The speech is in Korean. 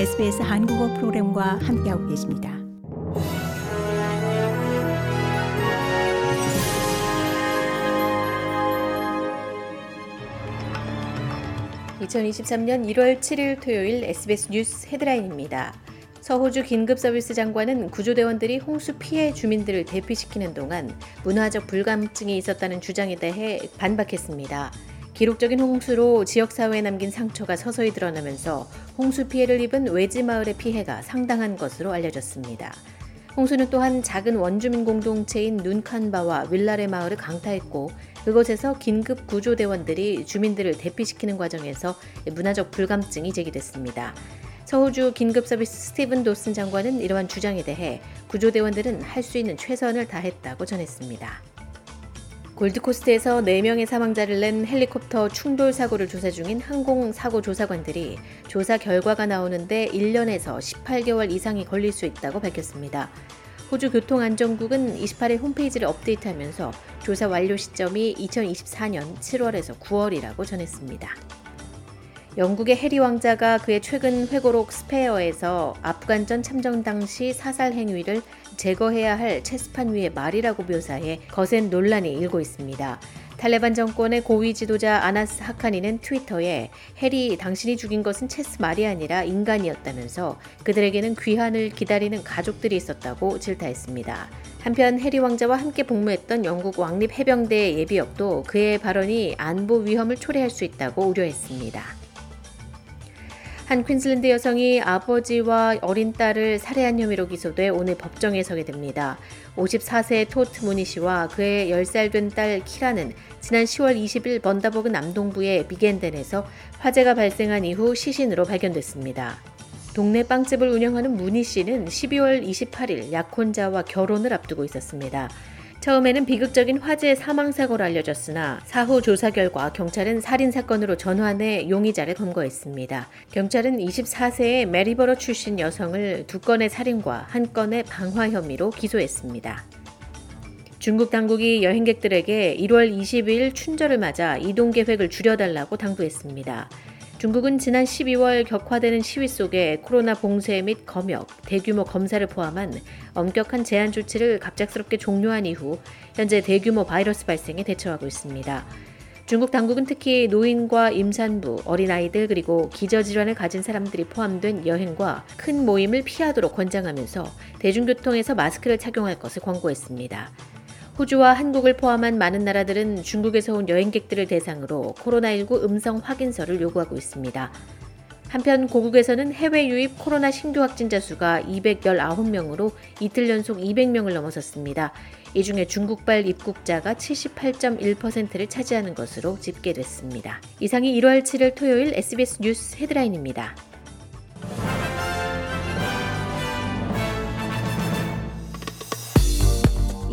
SBS 한국어 프로그램과 함께하고 계십니다. (2023년 1월 7일) 토요일 SBS 뉴스 헤드라인입니다. 서호주 긴급서비스 장관은 구조대원들이 홍수 피해 주민들을 대피시키는 동안 문화적 불감증이 있었다는 주장에 대해 반박했습니다. 기록적인 홍수로 지역사회에 남긴 상처가 서서히 드러나면서 홍수 피해를 입은 외지 마을의 피해가 상당한 것으로 알려졌습니다. 홍수는 또한 작은 원주민 공동체인 눈칸바와 윌라레 마을을 강타했고 그곳에서 긴급 구조대원들이 주민들을 대피시키는 과정에서 문화적 불감증이 제기됐습니다. 서호주 긴급서비스 스티븐 도슨 장관은 이러한 주장에 대해 구조대원들은 할 수 있는 최선을 다했다고 전했습니다. 골드코스트에서 4명의 사망자를 낸 헬리콥터 충돌 사고를 조사 중인 항공사고 조사관들이 조사 결과가 나오는데 1년에서 18개월 이상이 걸릴 수 있다고 밝혔습니다. 호주 교통안전국은 28일 홈페이지를 업데이트하면서 조사 완료 시점이 2024년 7월에서 9월이라고 전했습니다. 영국의 해리 왕자가 그의 최근 회고록 스페어에서 아프간전 참전 당시 사살 행위를 제거해야 할 체스판 위의 말이라고 묘사해 거센 논란이 일고 있습니다. 탈레반 정권의 고위 지도자 아나스 하카니는 트위터에 해리 당신이 죽인 것은 체스 말이 아니라 인간이었다면서 그들에게는 귀환을 기다리는 가족들이 있었다고 질타했습니다. 한편 해리 왕자와 함께 복무했던 영국 왕립 해병대 예비역도 그의 발언이 안보 위험을 초래할 수 있다고 우려했습니다. 한 퀸즐랜드 여성이 아버지와 어린 딸을 살해한 혐의로 기소돼 오늘 법정에 서게 됩니다. 54세 토트 무니 씨와 그의 10살 된 딸 키라는 지난 10월 20일 번다버그 남동부의 비겐덴에서 화재가 발생한 이후 시신으로 발견됐습니다. 동네 빵집을 운영하는 무니 씨는 12월 28일 약혼자와 결혼을 앞두고 있었습니다. 처음에는 비극적인 화재 사망 사고로 알려졌으나 사후 조사 결과 경찰은 살인 사건으로 전환해 용의자를 검거했습니다. 경찰은 24세의 메리버러 출신 여성을 두 건의 살인과 한 건의 방화 혐의로 기소했습니다. 중국 당국이 여행객들에게 1월 20일 춘절을 맞아 이동 계획을 줄여달라고 당부했습니다. 중국은 지난 12월 격화되는 시위 속에 코로나 봉쇄 및 검역, 대규모 검사를 포함한 엄격한 제한 조치를 갑작스럽게 종료한 이후 현재 대규모 바이러스 발생에 대처하고 있습니다. 중국 당국은 특히 노인과 임산부, 어린아이들 그리고 기저질환을 가진 사람들이 포함된 여행과 큰 모임을 피하도록 권장하면서 대중교통에서 마스크를 착용할 것을 권고했습니다. 호주와 한국을 포함한 많은 나라들은 중국에서 온 여행객들을 대상으로 코로나19 음성 확인서를 요구하고 있습니다. 한편 고국에서는 해외 유입 코로나 신규 확진자 수가 219명으로 이틀 연속 200명을 넘어섰습니다. 이 중에 중국발 입국자가 78.1%를 차지하는 것으로 집계됐습니다. 이상이 1월 7일 토요일 SBS 뉴스 헤드라인입니다.